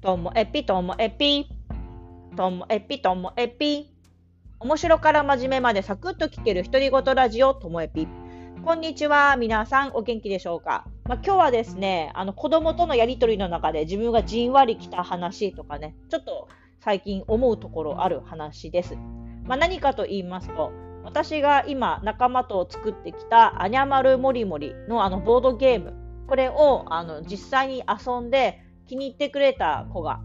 ともえぴともえぴ。ともえぴともえぴ。面白から真面目までサクッと聞ける独り言ラジオともえぴ。こんにちは。皆さんお元気でしょうか、まあ、今日はですね、あの子供とのやりとりの中で自分がじんわりきた話とかね、ちょっと最近思うところある話です。まあ、何かと言いますと、私が今仲間と作ってきたアニャマルモリモリのあのボードゲーム、これをあの実際に遊んで気に入ってくれた子が、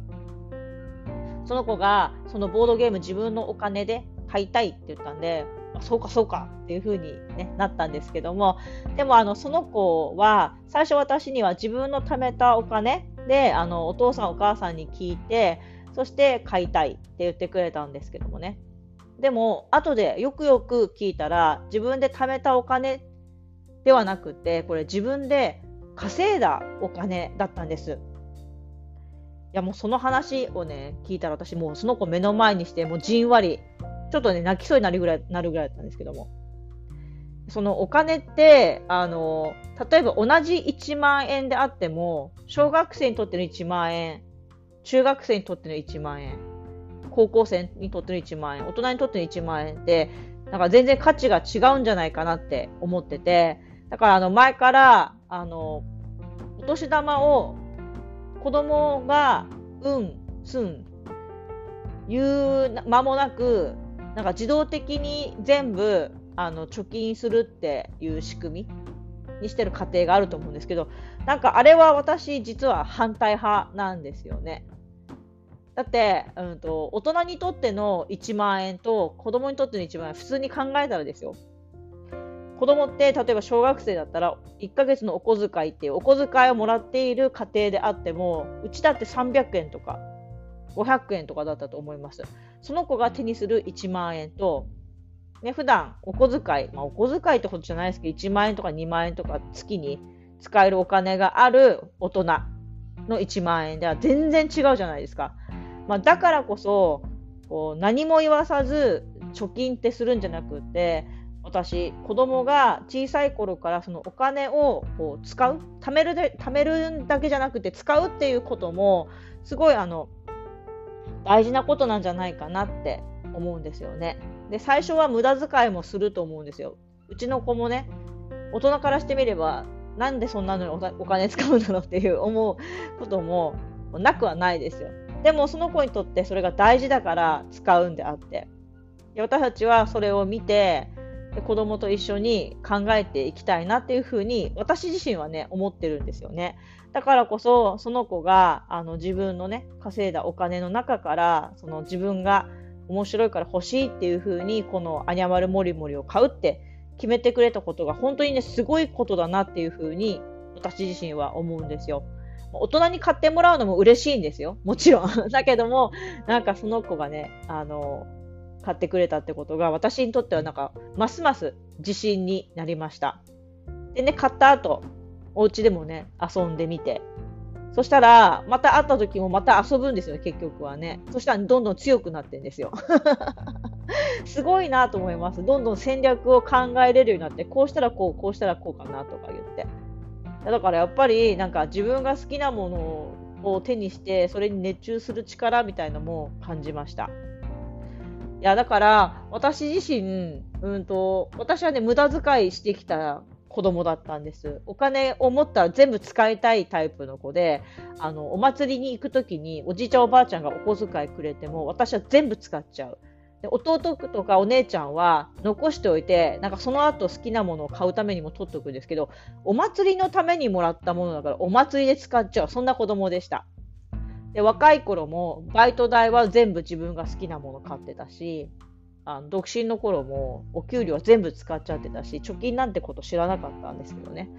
その子がそのボードゲーム自分のお金で買いたいって言ったんで、そうかそうかっていう風に、ね、なったんですけども、でもあのその子は最初私には自分の貯めたお金であのお父さんお母さんに聞いて、そして買いたいって言ってくれたんですけどもね。でも後でよくよく聞いたら自分で貯めたお金ではなくてこれ自分で稼いだお金だったんです。いやもうその話をね聞いたら私もうその子目の前にしてもうじんわりちょっとね泣きそうになるぐらいなるぐらいだったんですけども。そのお金ってあの例えば同じ1万円であっても小学生にとっての1万円中学生にとっての1万円高校生にとっての1万円大人にとっての1万円ってなんか全然価値が違うんじゃないかなって思ってて。だからあの前からあのお年玉を子供がうんすん言う間もなくなんか自動的に全部あの貯金するっていう仕組みにしてる家庭があると思うんですけどなんかあれは私実は反対派なんですよね。だって、うんと、大人にとっての1万円と子供にとっての1万円普通に考えたらですよ子供って例えば小学生だったら1ヶ月のお小遣いっていうお小遣いをもらっている家庭であってもうちだって300円とか500円とかだったと思います。その子が手にする1万円とね普段お小遣い、まあ、お小遣いってことじゃないですけど1万円とか2万円とか月に使えるお金がある大人の1万円では全然違うじゃないですか。まあ、だからこそこう何も言わさず貯金ってするんじゃなくて私子供が小さい頃からそのお金をこう使う貯めるで貯めるだけじゃなくて使うっていうこともすごいあの大事なことなんじゃないかなって思うんですよね。で最初は無駄遣いもすると思うんですよ。うちの子もね大人からしてみればなんでそんなのにお金使うんだろうっていう思うこともなくはないですよ。でもその子にとってそれが大事だから使うんであって私たちはそれを見て子供と一緒に考えていきたいなっていうふうに私自身はね思ってるんですよねだからこそその子があの自分のね稼いだお金の中からその自分が面白いから欲しいっていうふうにこのアニャマルモリモリを買うって決めてくれたことが本当にねすごいことだなっていうふうに私自身は思うんですよ。大人に買ってもらうのも嬉しいんですよ。もちろん。だけども、なんかその子がね、あの、買ってくれたってことが、私にとってはなんか、ますます自信になりました。でね、買った後、お家でもね、遊んでみて。そしたら、また会った時もまた遊ぶんですよ、結局はね。そしたらどんどん強くなってんですよ。すごいなと思います。どんどん戦略を考えれるようになって、こうしたらこう、こうしたらこうかなとか言って。だからやっぱりなんか自分が好きなものを手にしてそれに熱中する力みたいのも感じました。いやだから私自身、うんと、私はね無駄遣いしてきた子供だったんです。お金を持ったら全部使いたいタイプの子で、あのお祭りに行く時におじいちゃんおばあちゃんがお小遣いくれても私は全部使っちゃう。で弟とかお姉ちゃんは残しておいてなんかその後好きなものを買うためにも取っておくんですけどお祭りのためにもらったものだからお祭りで使っちゃうそんな子供でしたで若い頃もバイト代は全部自分が好きなもの買ってたしあの独身の頃もお給料は全部使っちゃってたし貯金なんてこと知らなかったんですけどね。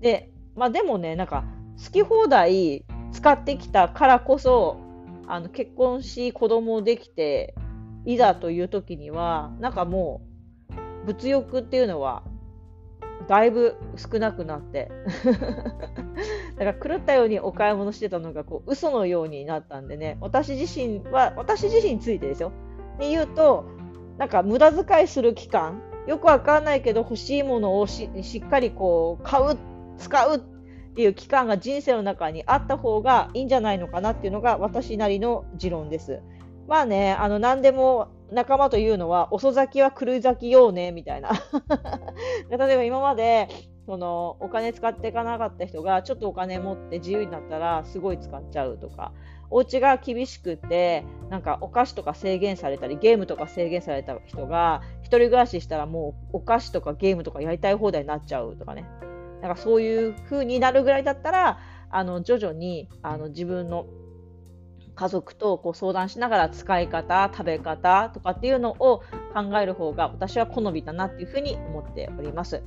で,、まあ、でもねなんか好き放題使ってきたからこそあの結婚し子供できていざという時にはなんかもう物欲っていうのはだいぶ少なくなって。だから狂ったようにお買い物してたのがこう嘘のようになったんでね私自身は私自身についてですよに言うとなんか無駄遣いする期間よくわかんないけど欲しいものをしっかりこう買う使うっていう期間が人生の中にあった方がいいんじゃないのかなっていうのが私なりの持論です。まあね、あの何でも仲間というのは遅咲きは狂い咲きようねみたいな。例えば今までそのお金使っていかなかった人がちょっとお金持って自由になったらすごい使っちゃうとかお家が厳しくてなんかお菓子とか制限されたりゲームとか制限された人が1人暮らししたらもうお菓子とかゲームとかやりたい放題になっちゃうとかねなんかそういう風になるぐらいだったらあの徐々にあの自分の家族とこう相談しながら使い方食べ方とかっていうのを考える方が私は好みだなっていうふうに思っております。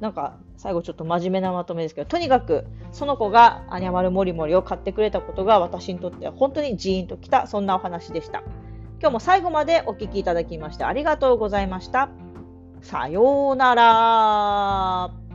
なんか最後ちょっと真面目なまとめですけどとにかくその子がアニャマルモリモリを買ってくれたことが私にとっては本当にジーンときたそんなお話でした。今日も最後までお聴きいただきましてありがとうございました。さようなら。